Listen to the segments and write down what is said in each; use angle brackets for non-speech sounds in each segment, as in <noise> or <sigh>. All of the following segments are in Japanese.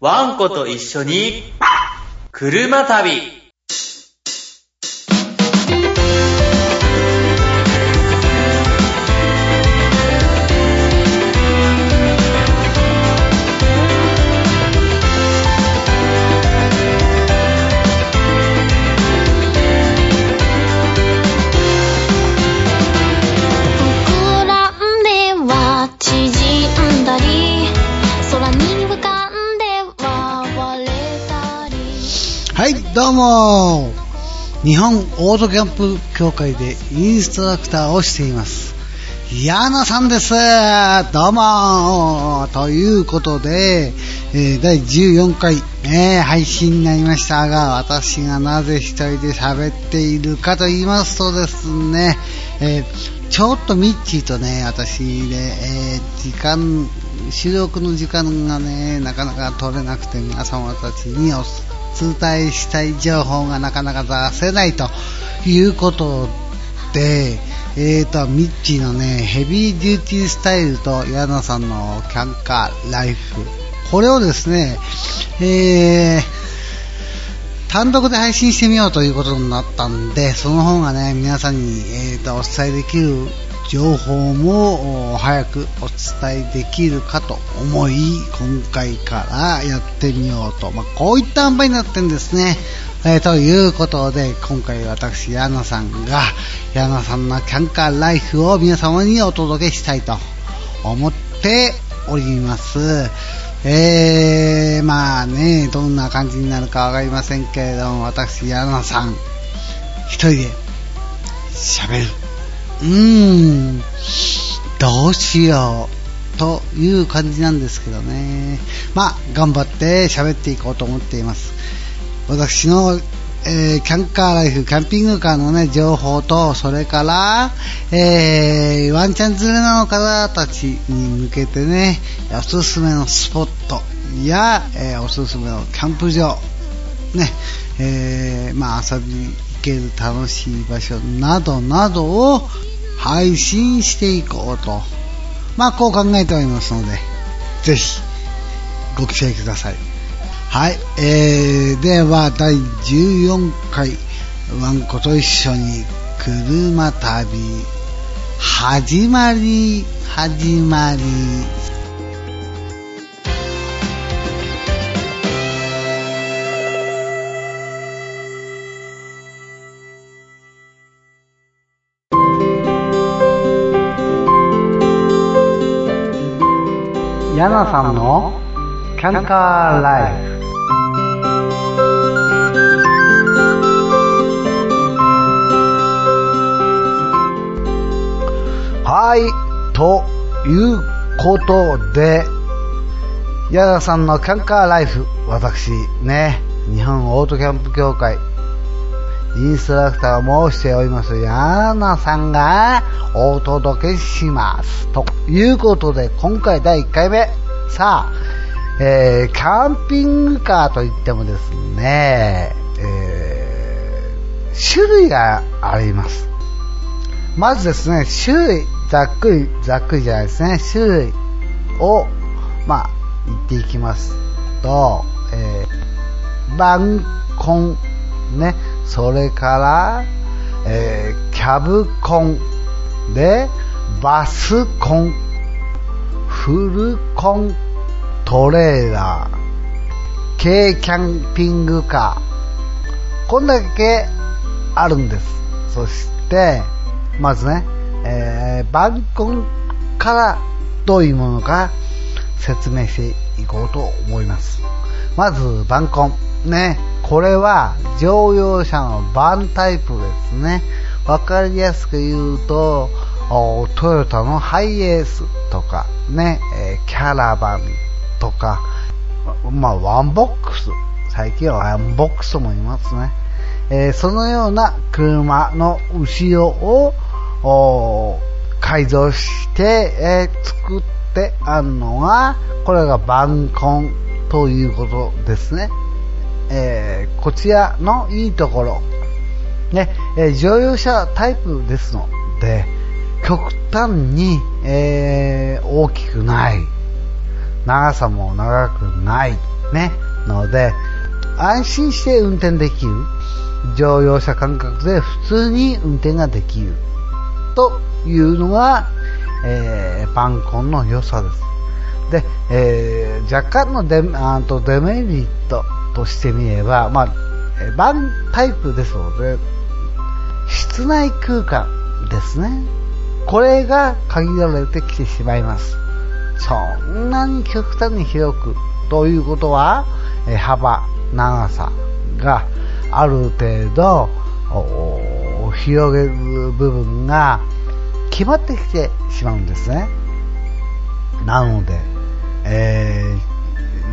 ワンコと一緒に、車旅。も日本オートキャンプ協会でインストラクターをしています。矢野さんですどうもということで、え第14回、え配信になりましたが、私がなぜ一人で喋っているかと言いますとですね、えーちょっとミッチーとね、私で、えー時間、収録の時間がね、なかなか取れなくて皆様たちにお伝えしたい情報がなかなか出せないということで、えーと、ミッチーのね、ヘビーデューティースタイルと矢野さんのキャンカーライフ、これをですね、えー、単独で配信してみようということになったんで、その方がね、皆さんに、えーとお伝えできる情報も早くお伝えできるかと思い、今回からやってみようと、まあ、こういった塩梅になってんですね。えーということで、今回私、矢野さんが、矢野さんのキャンカーライフを皆様にお届けしたいと思っております。えー、まあね、どんな感じになるかわかりませんけれども、私、矢野さん、一人で喋る。うーん、どうしよう、という感じなんですけどね。まあ、頑張って喋っていこうと思っています。私の、えーキャンカーライフ、キャンピングカーのね、情報と、それから、えーワンちゃん連れの方たちに向けてね、おすすめのスポットや、えーおすすめのキャンプ場、ね、えーまあ遊びける楽しい場所などなどを配信していこうと、まあこう考えておりますので、ぜひご期待ください。はい、えー、では第14回ワンコと一緒に車旅始まり始まりヤナさんのキャンカーライフ。はい、ということで、矢田さんのキャンカーライフ、私ね、日本オートキャンプ協会、インストラクターを申しております、矢田さんがお届けします。ということで、今回第1回目、さあ、えーキャンピングカーといってもですね、えー種類があります。まずですね、種類、ざっくり、ざっくりじゃないですね、種類を、まあ、言っていきますと、えーバンコン、ね、それから、えーキャブコン、で、バスコン、フルコン、トレーラー、軽キャンピングカー、こんだけあるんです。そして、まずね、えー、バンコンからどういうものか説明していこうと思います。まず、バンコン。ね、これは乗用車のバンタイプですね。わかりやすく言うと、トヨタのハイエースとか、ね、えキャラバンとか、まあ、ワンボックス。最近はワンボックスもいますね。えーそのような車の後ろを改造して、えー作ってあるのが、これがバンコンということですね。えーこちらのいいところ、ね、えー乗用車タイプですので、極端に、えー大きくない、長さも長くない、ね。ので、安心して運転できる。乗用車感覚で普通に運転ができる。というのが、えー、バンコンの良さです。で、えー、若干のデあとデメリットとしてみれば、まあ、え、バンタイプですので、室内空間ですね。これが限られてきてしまいます。そんなに極端に広くということは、え、幅、長さがある程度広げる部分が決まってきてしまうんですね。なので、え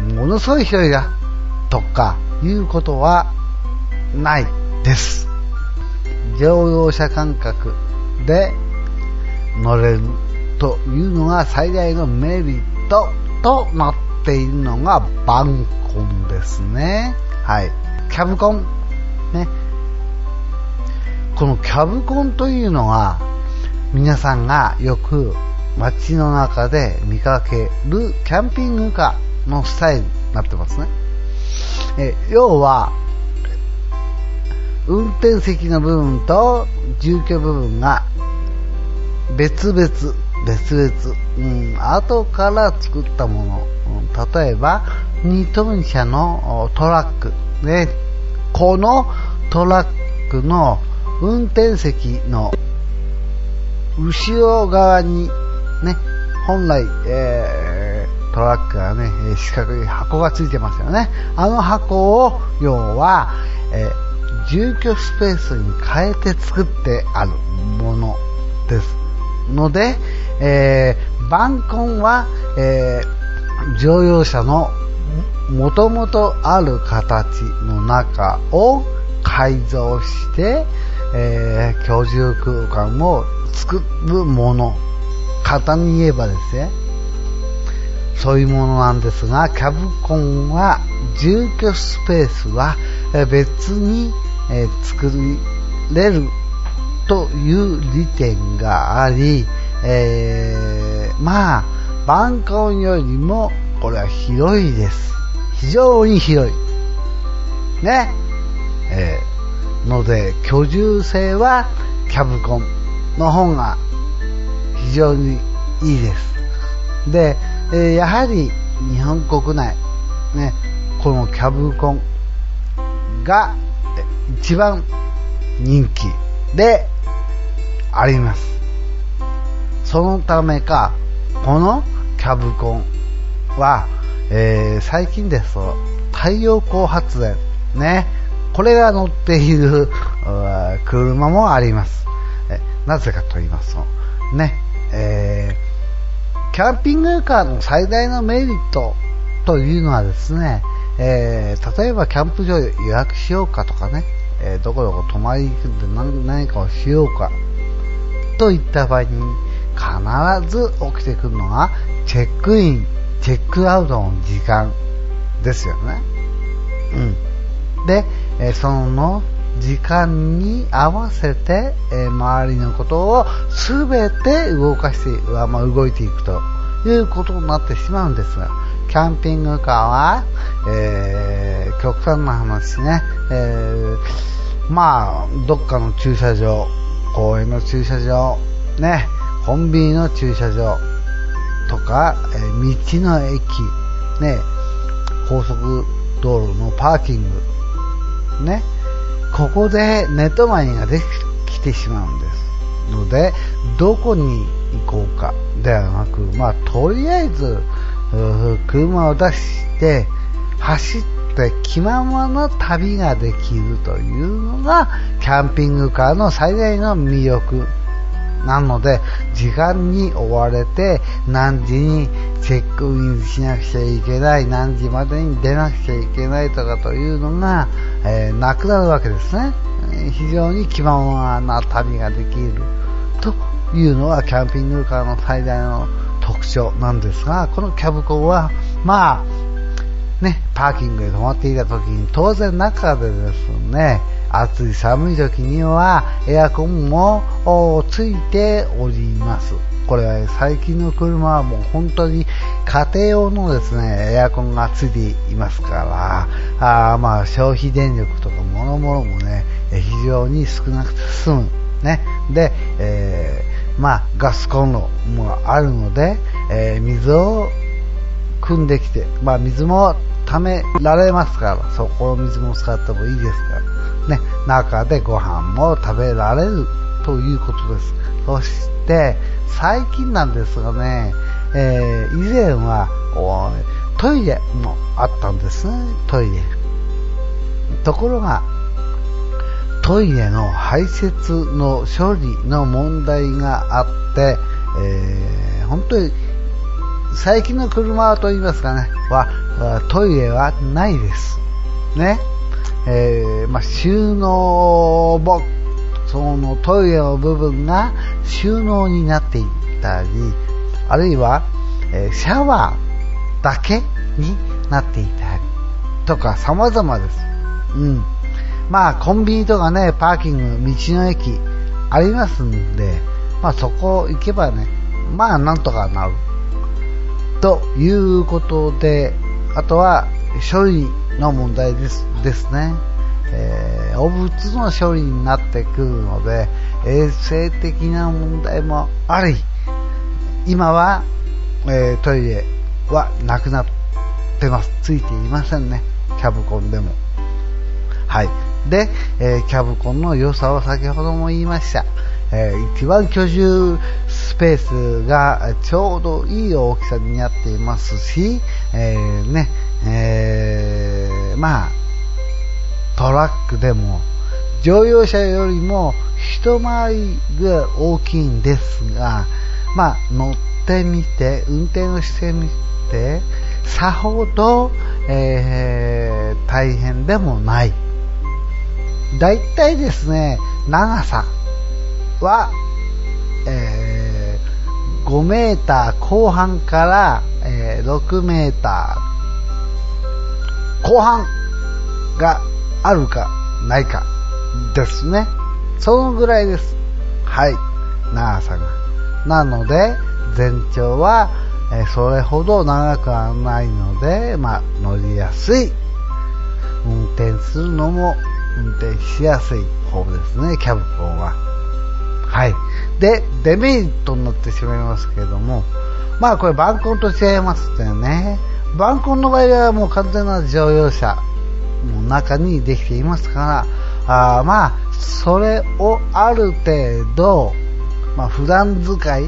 ー、ものすごい広いがとかいうことはないです。乗用車感覚で乗れるというのが最大のメリットとなっているのがバンコンですね。はい。キャブコン。ね。このキャブコンというのは皆さんがよく街の中で見かけるキャンピングカーのスタイルになってますね。え要は、運転席の部分と住居部分が別々、別々、うん、後から作ったもの、うん、例えば2トン車のトラック、ね、このトラックの運転席の後ろ側にね、本来、えー、トラックがね、四角い箱がついてますよね。あの箱を、要は、えー、住居スペースに変えて作ってあるものです。ので、えー、バンコンは、えー、乗用車のもともとある形の中を改造して、えー、居住空間を作るもの簡単に言えばですね、そういうものなんですが、キャブコンは住居スペースは別に作れるという利点があり、えー、まあ、バンコンよりもこれは広いです。非常に広い。ね。えー、ので、居住性はキャブコンの方が非常にいいです。で、えー、やはり日本国内、ね、このキャブコンが一番人気であります。そのためか、このキャブコンは、えー、最近ですと太陽光発電、ね、これが乗っている車もあります。なぜかと言いますと、ね、え、キャンピングカーの最大のメリットというのはですね、えー、例えばキャンプ場予約しようかとかね、えー、どこどこ泊まり行くんで何何かをしようかといった場合に必ず起きてくるのがチェックイン、チェックアウトの時間ですよね。うん。で、えー、その時間に合わせて、え、周りのことを全て動かして、まあ、動いていくということになってしまうんですが、キャンピングカーは、えー、極端な話ね、えー、まあ、どっかの駐車場、公園の駐車場、ね、コンビニの駐車場とか、えー、道の駅、ね、高速道路のパーキング、ね、ここでネットマニーができてしまうんですのでどこに行こうかではなく、まあ、とりあえず車を出して走って気ままな旅ができるというのがキャンピングカーの最大の魅力。なので、時間に追われて、何時にチェックインしなくちゃいけない、何時までに出なくちゃいけないとかというのが、えー、なくなるわけですね。非常に気ままな旅ができるというのはキャンピングカーの最大の特徴なんですが、このキャブコンは、まあ、ね、パーキングで止まっていた時に当然中でですね、暑い寒い時にはエアコンもついております。これは最近の車はもう本当に家庭用のですね、エアコンがついていますから、あまあ消費電力とか諸々もね、非常に少なくて済む。ね。で、えー、まあガスコンロもあるので、えー、水を汲んできて、まあ水も貯められますから、そこの水も使ってもいいですから、ね、中でご飯も食べられるということです。そして、最近なんですがね、えー、以前はトイレもあったんですね、トイレ。ところが、トイレの排泄の処理の問題があって、えー、本当に最近の車といいますかね、はトイレはないです。ね。えー、まあ、収納ボそのトイレの部分が収納になっていたり、あるいは、えー、シャワーだけになっていたりとか様々です。うん。まあ、コンビニとかね、パーキング、道の駅ありますんで、まあそこ行けばね、まあなんとかなる。ということで、あとは処理の問題ですですね。えー、汚物の処理になってくるので、衛生的な問題もあり、今は、えー、トイレはなくなってます。ついていませんね。キャブコンでも。はい。で、えー、キャブコンの良さは先ほども言いました。えー、一番居住スペースがちょうどいい大きさになっていますし、えー、ね、えー、まあ、トラックでも乗用車よりも一回りが大きいんですが、まあ、乗ってみて、運転をしてみて、さほど、えー、大変でもない。だいたいですね、長さは、えー、5メーター後半から、えー、6メーター後半があるかないかですね。そのぐらいです。はい。長さが。なので、全長は、えー、それほど長くはないので、まあ、乗りやすい。運転するのも運転しやすい方ですね、キャブコンは。はい。で、デメリットになってしまいますけれども、まあこれバンコンと違いますよね。バンコンの場合はもう完全な乗用車の中にできていますから、あまあ、それをある程度、まあ普段使い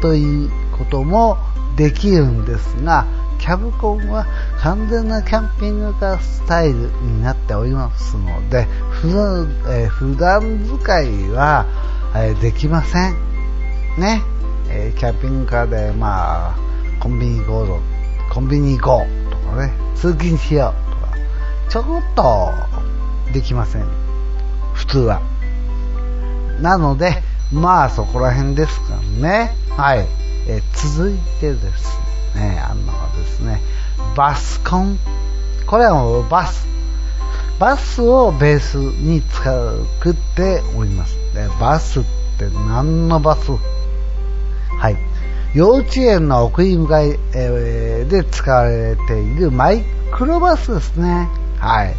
ということもできるんですが、キャブコンは完全なキャンピングカースタイルになっておりますので、普段,、えー、普段使いは、えー、できません。ね。えー、キャンピングカーで、まあ、コンビニ行こうコンビニ行こうとかね、通勤しようとか、ちょこっとできません。普通は。なので、まあそこら辺ですかね。はい。えー、続いてですね、あのですね、バスコン。これはもバス。バスをベースに使う、くっております。でバスって何のバス？はい。幼稚園の送り迎ええ、で使われているマイクロバスですね。はい。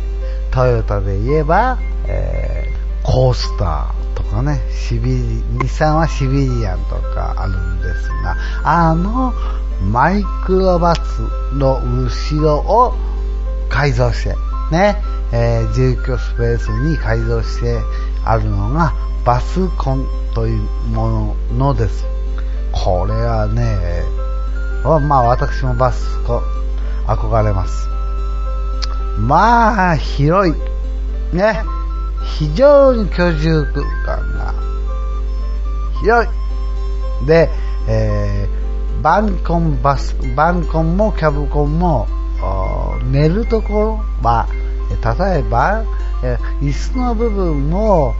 トヨタで言えば、えー、コースターとかね、シビリ、日産はシビリアンとかあるんですが、あのマイクロバスの後ろを改造して、ね、えー、住居スペースに改造してあるのがバスコンというものです。これはね、まあ私もバスコン憧れます。まあ、広い。ね。非常に居住空間が広い。で、えーバンコンバス、バンコンもキャブコンも、寝るところは、例えば、椅子の部分も、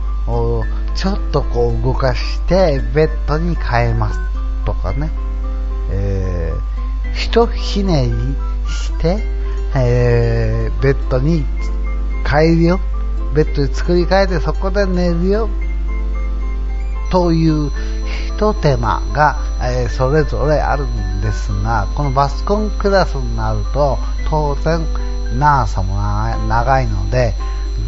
ちょっとこう動かしてベッドに変えますとかね、えー、ひとひねりしてえー、ベッドに変えるよ。ベッドに作り変えてそこで寝るよ。という一手間が、えーそれぞれあるんですが、このバスコンクラスになると、当然長さも長いので、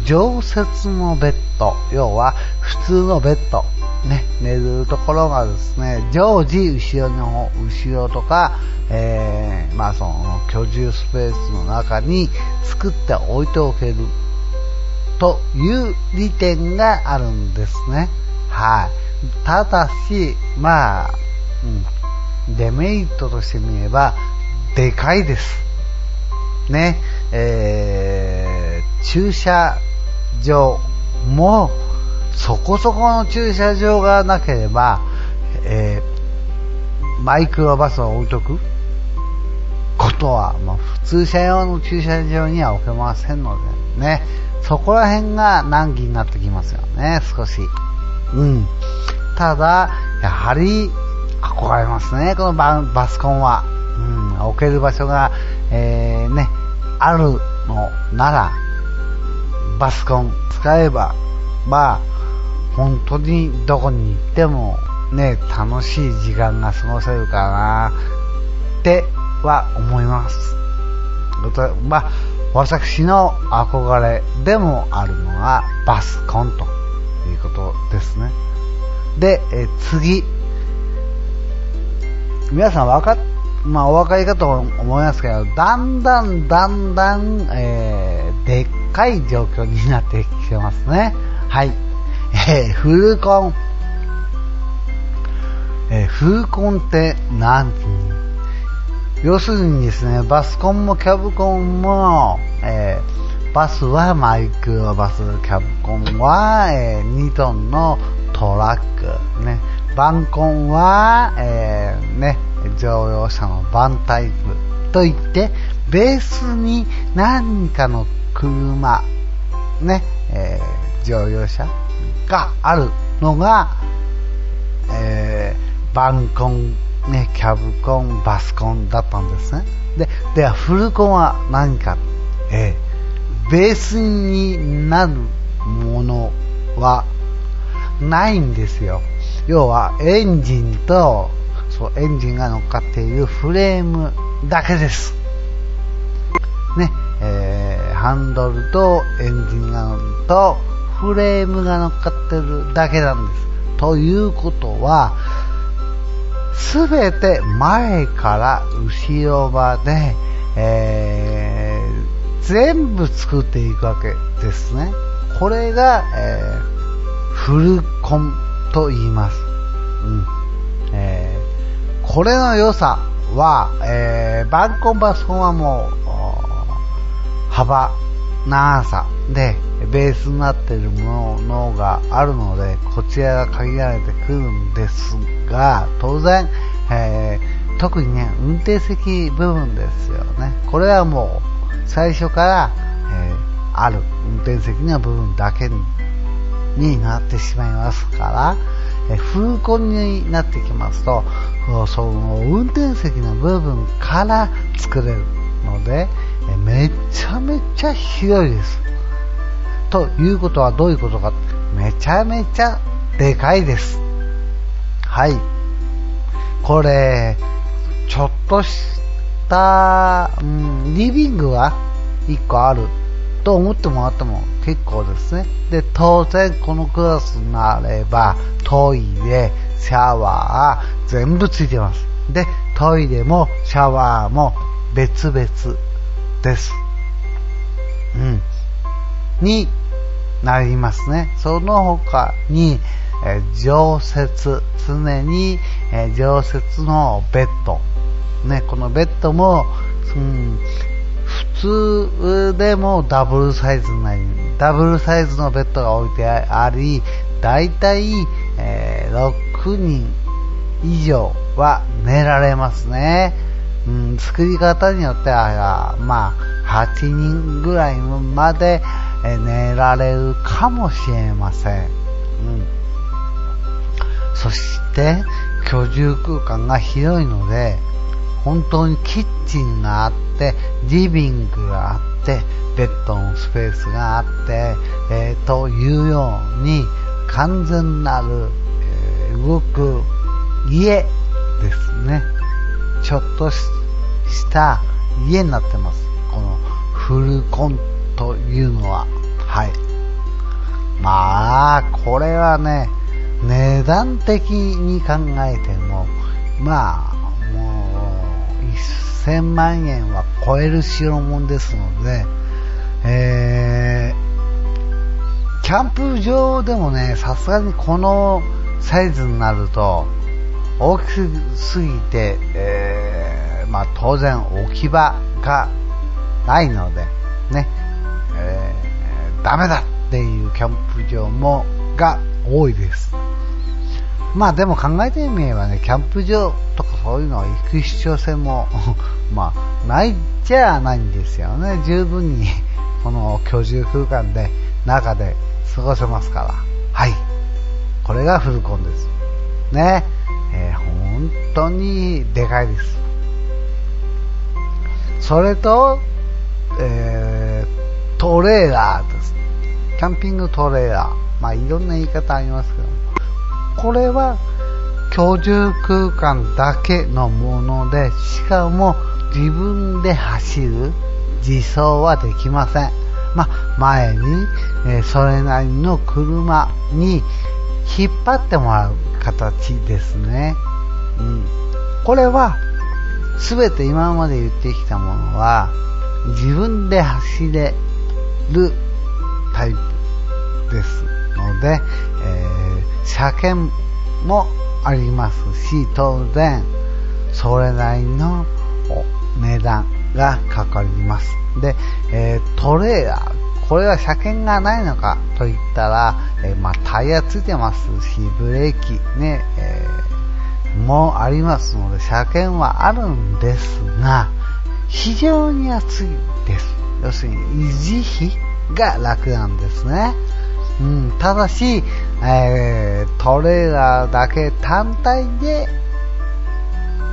常設のベッド、要は普通のベッド、ね、寝るところがですね、常時後ろの、後ろとか、えーまあその居住スペースの中に作って置いておけるという利点があるんですね。はい。ただし、まあ、うん、デメリットとしてみれば、でかいです。ね、えー、駐車場も、そこそこの駐車場がなければ、えーマイクロバスを置いとく？ことは、まあ、普通車用の駐車場には置けませんのでね、そこら辺が難儀になってきますよね、少し。うん。ただ、やはり憧れますね、このババスコンは。置ける場所が、えー、ね、あるのなら、バスコン使えば、まあ、本当にどこに行ってもね、楽しい時間が過ごせるかなっては思います。まあ、私の憧れでもあるのがバスコンということですね。で、え次。皆さんわかっ、まあお分かりかと思いますけど、だんだんだんだん、えー、でっかい状況になってきてますね。はい。えー、フルコン。えー、フルコンって何要するにですね、バスコンもキャブコンも、えー、バスはマイクロバス、キャブコンは、えー、2トンのトラック、ね、バンコンは、えー、ね、乗用車のバンタイプといって、ベースに何かの車、ね、えー、乗用車があるのが、えー、バンコン、ね、キャブコン、バスコンだったんですね。で、では、フルコンは何か、えー、ベースになるものはないんですよ。要は、エンジンと、そう、エンジンが乗っかっているフレームだけです。ね、えー、ハンドルとエンジンが乗ると、フレームが乗っかってるだけなんです。ということは、すべて前から後ろまで、えー、全部作っていくわけですね。これが、えー、フルコンと言います。うんえー、これの良さは、えー、バンコンバスコンはもう、幅、長さでベースになっているものがあるので、こちらが限られてくるんですが、当然、えー、特にね、運転席部分ですよね。これはもう、最初から、えー、ある運転席の部分だけになってしまいますから、えー、フルコンになってきますと、その運転席の部分から作れるので、めちゃめちゃ広いです。ということはどういうことか。めちゃめちゃでかいです。はい。これ、ちょっとした、うん、リビングは1個あると思ってもらっても結構ですね。で、当然このクラスになればトイレ、シャワー全部ついてます。で、トイレもシャワーも別々です。うん。になりますね。その他に、え、常設、常に、え、常設のベッド。ね、このベッドも、うん、普通でもダブルサイズになり、ダブルサイズのベッドが置いてあり、だいたい、えー、6人以上は寝られますね。うん、作り方によっては、まあ、8人ぐらいまで寝られるかもしれません。うん、そして、居住空間が広いので、本当にキッチンがあって、リビングがあって、ベッドのスペースがあって、えーというように、完全なる、動く家ですね。ちょっとした家になってます。このフルコンというのは。はい。まあ、これはね、値段的に考えても、まあ、もう、1000万代は超える代物ですので、えー、キャンプ場でもね、さすがにこのサイズになると、大きすぎて、えーまあ当然置き場がないので、ね、えーダメだっていうキャンプ場も、が多いです。まあでも考えてみればね、キャンプ場とかそういうのは行く必要性も、<laughs> まあ、ないっちゃないんですよね。十分に、この居住空間で、中で過ごせますから。はい。これがフルコンです。ね。えー本当にでかいです。それと、えートレーラーです。キャンピングトレーラー。まあいろんな言い方ありますけど。これは居住空間だけのもので、しかも自分で走る自走はできません。まあ、前に、えーそれなりの車に引っ張ってもらう形ですね。うん。これは、すべて今まで言ってきたものは、自分で走れるタイプですので、えー車検もありますし、当然、それなりの値段がかかります。で、えートレーラー、これは車検がないのかと言ったら、えーまあ、タイヤついてますし、ブレーキね、えーもありますので、車検はあるんですが、非常に安いです。要するに、維持費が楽なんですね。うん、ただし、えートレーラーだけ単体で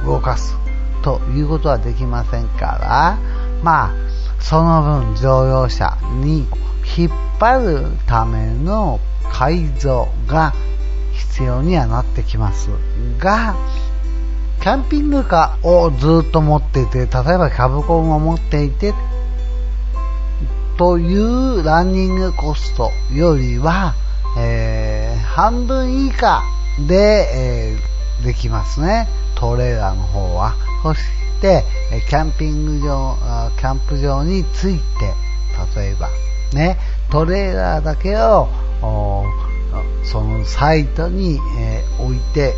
動かすということはできませんから、まあ、その分乗用車に引っ張るための改造が必要にはなってきますが、キャンピングカーをずっと持っていて、例えばキャブコンを持っていて、というランニングコストよりは、えー半分以下で、えーできますね。トレーラーの方は。そして、キャンピング場、キャンプ場について、例えば、ね、トレーラーだけを、そのサイトに、えー置いて、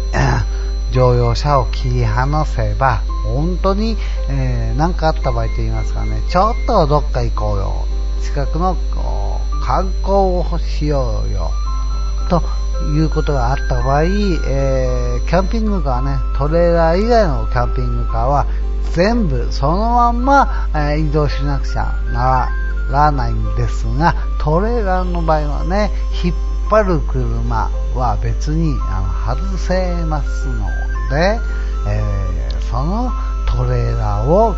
<clears throat> 乗用車を切り離せば、本当にえー何かあった場合と言いますかね、ちょっとどっか行こうよ。近くの観光をしようよ。ということがあった場合、えーキャンピングカーね、トレーラー以外のキャンピングカーは全部そのまんま、えー移動しなくちゃなららないんですが、トレーラーの場合はね、引っ張る車は別にあの外せますので、えーそのトレーラーを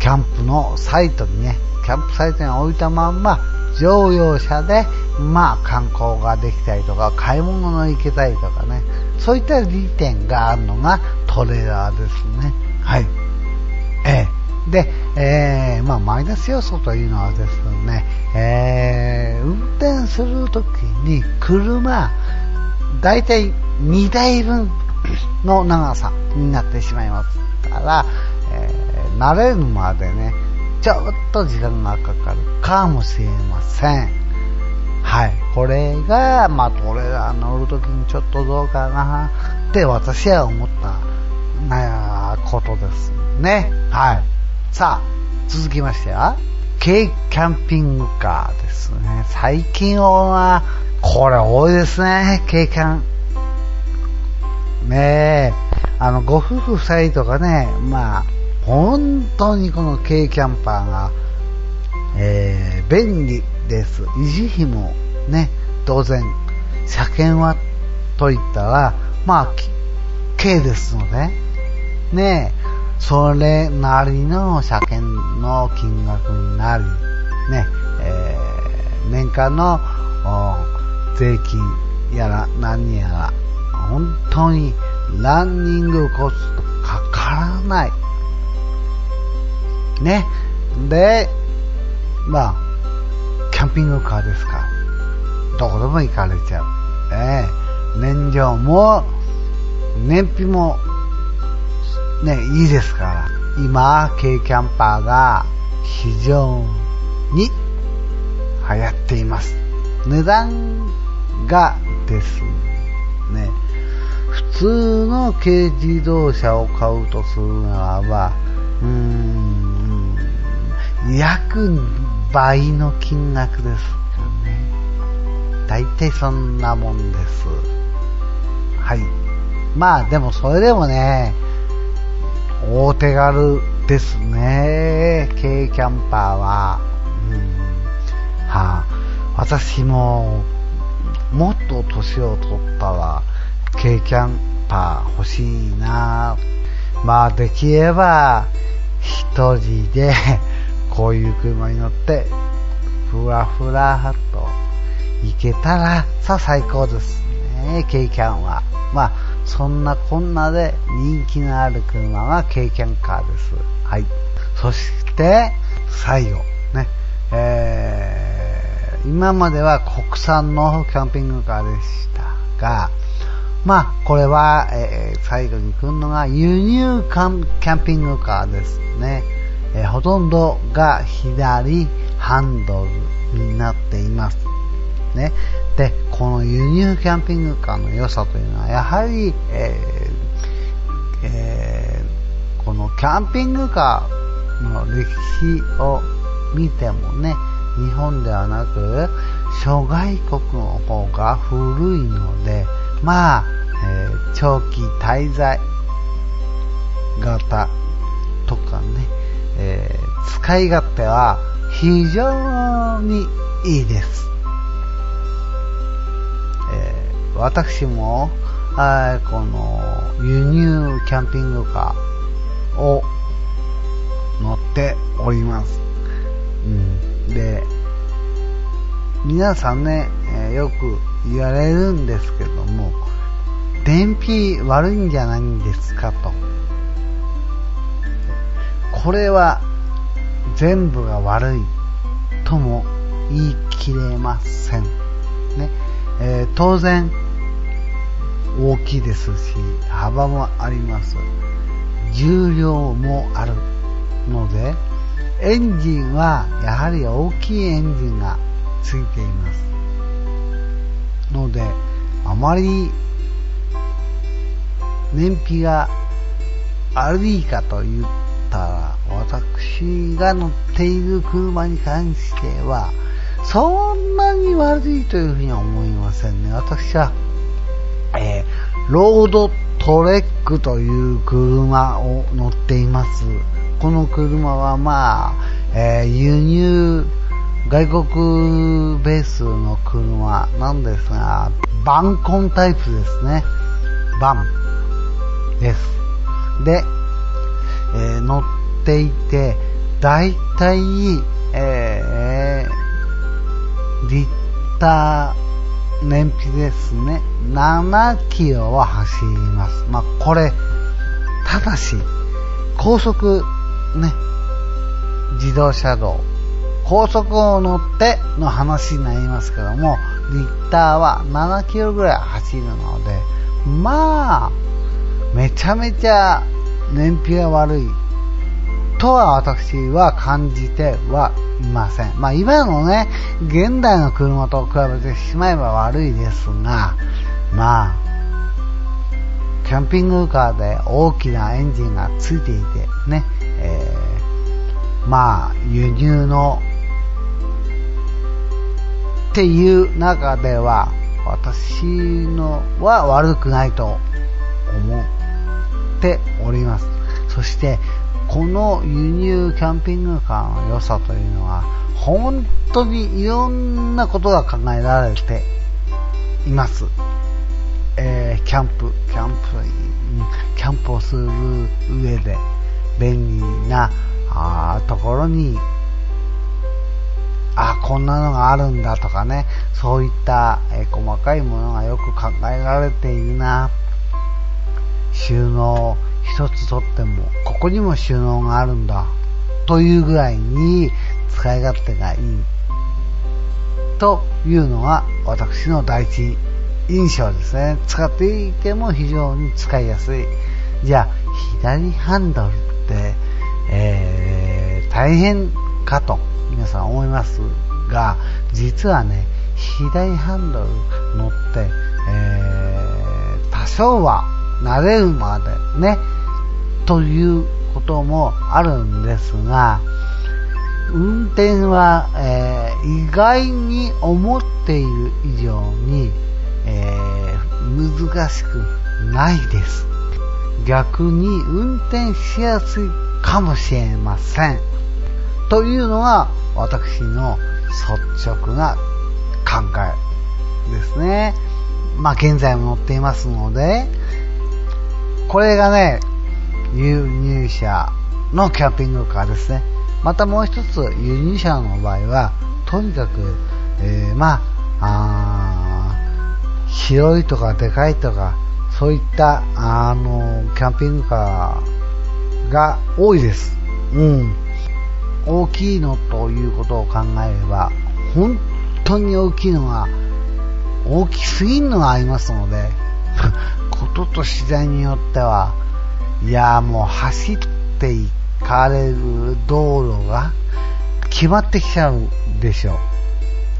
キャンプのサイトにね、キャンプサイトに置いたまんま、乗用車で、まあ観光ができたりとか、買い物の行けたりとかね、そういった利点があるのがトレーラーですね。はい。ええで、えーまあマイナス要素というのはですね、えー運転するときに車、だいたい2台分の長さになってしまいますから、えー慣れるまでね、ちょっと時間がかかるかもしれません。はい。これが、まあ、トレーラー乗るときにちょっとどうかなって私は思った、なことですね。はい。さあ、続きましては、軽キャンピングカーですね。最近は、これ多いですね、軽キャン。ねえ、あの、ご夫婦二人とかね、まあ、本当にこの軽キャンパーが、えー便利です。維持費もね、当然、車検はと言ったら、まあ、軽ですので、ねえそれなりの車検の金額になり、ね、えー、年間の税金やら何やら、本当にランニングコストかからない。ね。で、まあ、キャンピングカーですか、どこでも行かれちゃう。ええー、燃料も、燃費も、ね、いいですから、今、軽キャンパーが非常に流行っています。値段がですね、普通の軽自動車を買うとするならば、うーん、約倍の金額ですかね。大体そんなもんです。はい。まあでもそれでもね、大手軽ですね。軽キャンパーは。うん。はあ、私ももっと年を取ったら軽キャンパー欲しいな。まあできれば一人でこういう車に乗ってふらふらと行けたらさ最高ですね。軽キャンは。まあそんなこんなで人気のある車が軽キャンカーですはいそして最後ねえー、今までは国産のキャンピングカーでしたがまあ、これは、えー、最後に来るのが輸入キャンピングカーですね。えー、ほとんどが左ハンドルになっています。ね。で、この輸入キャンピングカーの良さというのは、やはり、えーえー、このキャンピングカーの歴史を見てもね、日本ではなく、諸外国の方が古いので、まあ、えー、長期滞在型とかね、えー、使い勝手は非常にいいです。私もあこの輸入キャンピングカーを乗っております。うん、で、皆さんね、え、よく言われるんですけども、燃費悪いんじゃないんですかと。これは全部が悪いとも言い切れません。ねえー、当然大きいですし、幅もあります。重量もあるので、エンジンはやはり大きいエンジンがついています。ので、あまり燃費が悪いかと言ったら、私が乗っている車に関しては、そんなに悪いというふうには思いませんね。私は、えー、ロードトレックという車を乗っています。この車はまあ、えー、輸入外国ベースの車なんですが、バンコンタイプですね。バン。です。で、えー、乗っていて、だいたい、えー、リッター燃費ですね。7キロは走ります。まあ、これ、ただし、高速、ね、自動車道、高速を乗っての話になりますけども、リッターは7キロぐらい走るので、まあ、めちゃめちゃ燃費が悪いとは私は感じてはません。まあ今のね、現代の車と比べてしまえば悪いですが、まあ、キャンピングカーで大きなエンジンがついていてね、えー、まあ輸入のっていう中では私のは悪くないと思う。ております。そして、この輸入キャンピングカーの良さというのは、本当にいろんなことが考えられています。えー、キャンプ、キャンプ、キャンプをする上で、便利なあところに、あ、こんなのがあるんだとかね、そういった、え細かいものがよく考えられているな。収納一つとっても、ここにも収納があるんだ。というぐらいに使い勝手がいい。というのが私の第一印象ですね。使っていても非常に使いやすい。じゃあ、左ハンドルって、えー、大変かと皆さん思いますが、実はね、左ハンドル乗って、えー、多少は慣れるまでね、ということもあるんですが、運転は、えー、意外に思っている以上に、えー、難しくないです。逆に運転しやすいかもしれません。というのが私の率直な考えですね。まあ現在も乗っていますので、これがね、輸入車のキャンピングカーですね。またもう一つ輸入車の場合は、とにかく、えー、まあ、あ広いとかでかいとか、そういった、あの、キャンピングカーが多いです。うん。大きいのということを考えれば、本当に大きいのが、大きすぎるのがありますので、<laughs> ことと次第によっては、いやもう走っていかれる道路が決まってきちゃうでしょう。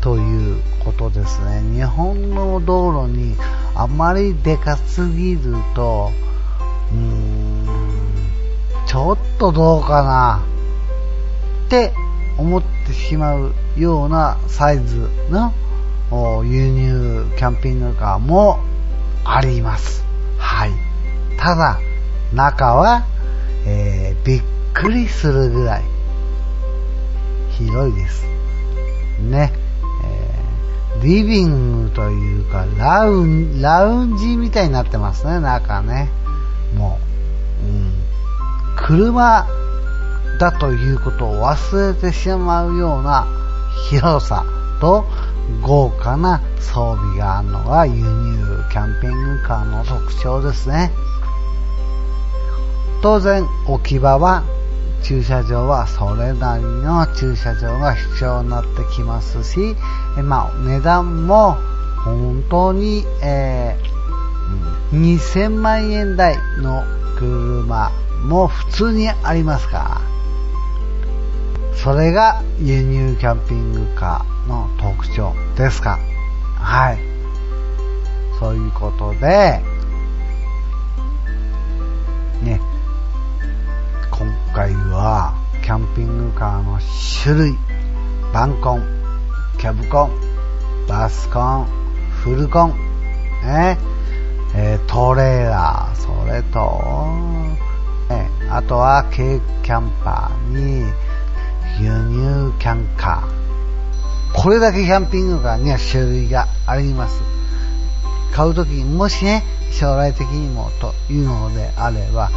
ということですね。日本の道路にあまりでかすぎると、うーん、ちょっとどうかなって思ってしまうようなサイズの輸入キャンピングカーもあります。はい。ただ、中は、えー、びっくりするぐらい広いです。ね。えーリビングというか、ラウン、ラウンジみたいになってますね、中ね。もう、うん。車だということを忘れてしまうような広さと豪華な装備があるのが輸入キャンピングカーの特徴ですね。当然置き場は駐車場はそれなりの駐車場が必要になってきますし、まあ、値段も本当に、えー、2000万円台の車も普通にありますから、それが輸入キャンピングカーの特徴ですか。はい。そういうことで、ね、今回はキャンピングカーの種類、バンコン、キャブコン、バスコン、フルコン、ね、えー、トレーラー、それと、ね、あとは軽キャンパーに輸入キャンカー。これだけキャンピングカーには種類があります。買うときにもしね、将来的にもというのであれば、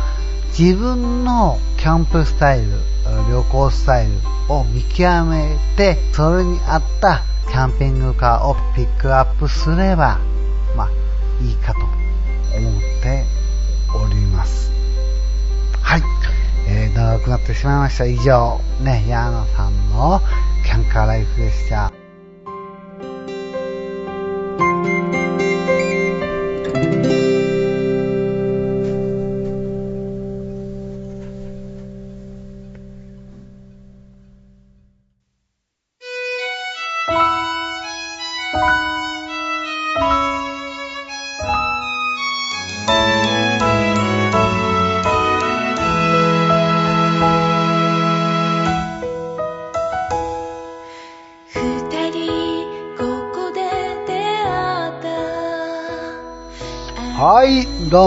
自分のキャンプスタイル、旅行スタイルを見極めて、それに合ったキャンピングカーをピックアップすれば、まあ、いいかと思っております。はい。えー、長くなってしまいました。以上、ね、矢野さんのキャンカーライフでした。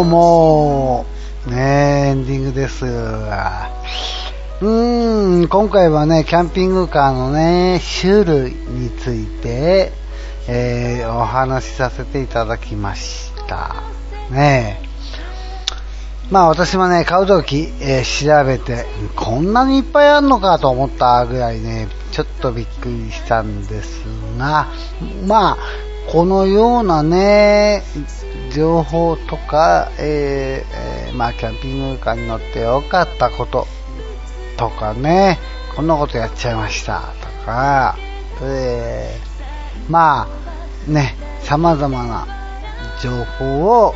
ども、ねエンディングです。うーん、今回はね、キャンピングカーのね、種類について、えー、お話しさせていただきました。ねまあ私もね、買うとき、えー調べて、こんなにいっぱいあるのかと思ったぐらいね、ちょっとびっくりしたんですが、まあ、このようなね、情報とか、えーえーまあキャンピングカーに乗ってよかったこととかね、こんなことやっちゃいましたとか、えーまあね、様々な情報を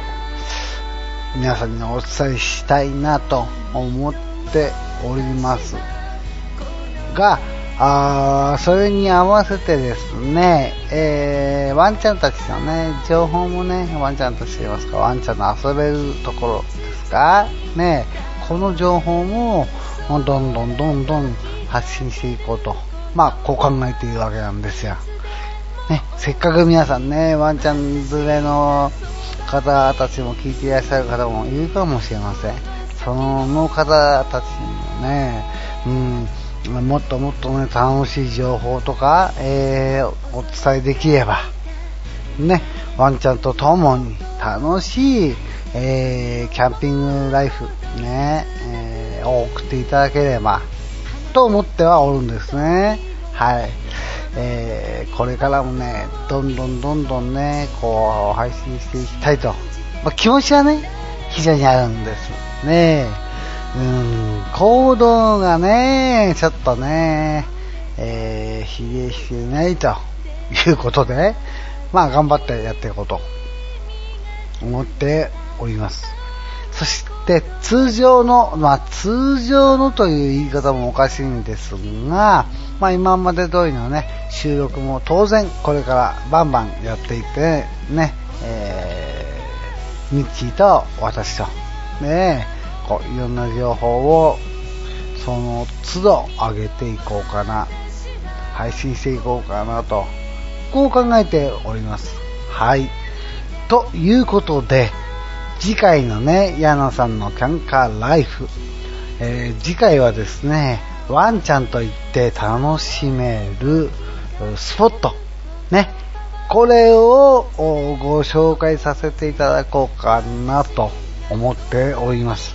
皆さんにお伝えしたいなと思っておりますが、あーそれに合わせてですね、えーワンちゃんたちのね、情報もね、ワンちゃんとしていますか、ワンちゃんの遊べるところですか、ね、この情報もどんどんどんどん発信していこうと、まあ、こう考えているわけなんですよ。ね、せっかく皆さんね、ワンちゃん連れの方たちも聞いていらっしゃる方もいるかもしれません。その方たちにもね、うん、もっともっとね、楽しい情報とか、えーお伝えできれば、ね、ワンちゃんと共に楽しい、えーキャンピングライフ、ね、えーを送っていただければ、と思ってはおるんですね。はい。えーこれからもね、どんどんどんどんね、こう、配信していきたいと。まあ、気持ちはね、非常にあるんです。ね行動がね、ちょっとね、えー、疲弊してないと <laughs> いうことで、まあ、頑張ってやっていこうと思っております。そして、通常の、まあ、通常のという言い方もおかしいんですが、まあ、今まで通りのね、収録も当然これからバンバンやっていって、ね、えー、ミッチーと私と、ね、こ、いろんな情報を、その都度上げていこうかな、配信していこうかなと、こう考えております。はい。ということで、次回のね、矢野さんのキャンカーライフ、えー次回はですね、ワンちゃんと行って楽しめるスポット、ね、これをご紹介させていただこうかなと思っております。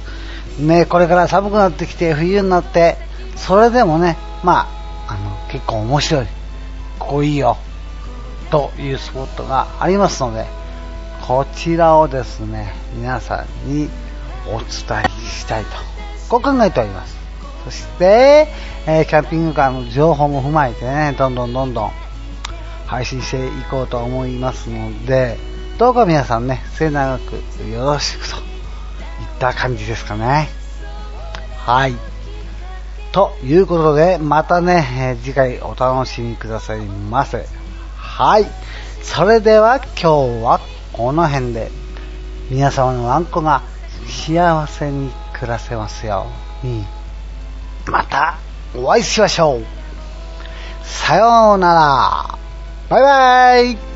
ね、これから寒くなってきて冬になって、それでもね、まあ、あの、結構面白い、ここいいよ、というスポットがありますので、こちらをですね、皆さんにお伝えしたいと、こう考えております。そして、えーキャンピングカーの情報も踏まえてね、どんどんどんどん配信していこうと思いますので、どうか皆さんね、末永くよろしくとった感じですかね。はい。ということで、またね、次回お楽しみくださいませ。はい。それでは今日はこの辺で、皆様のワンコが幸せに暮らせますように。またお会いしましょう。さようなら。バイバイ。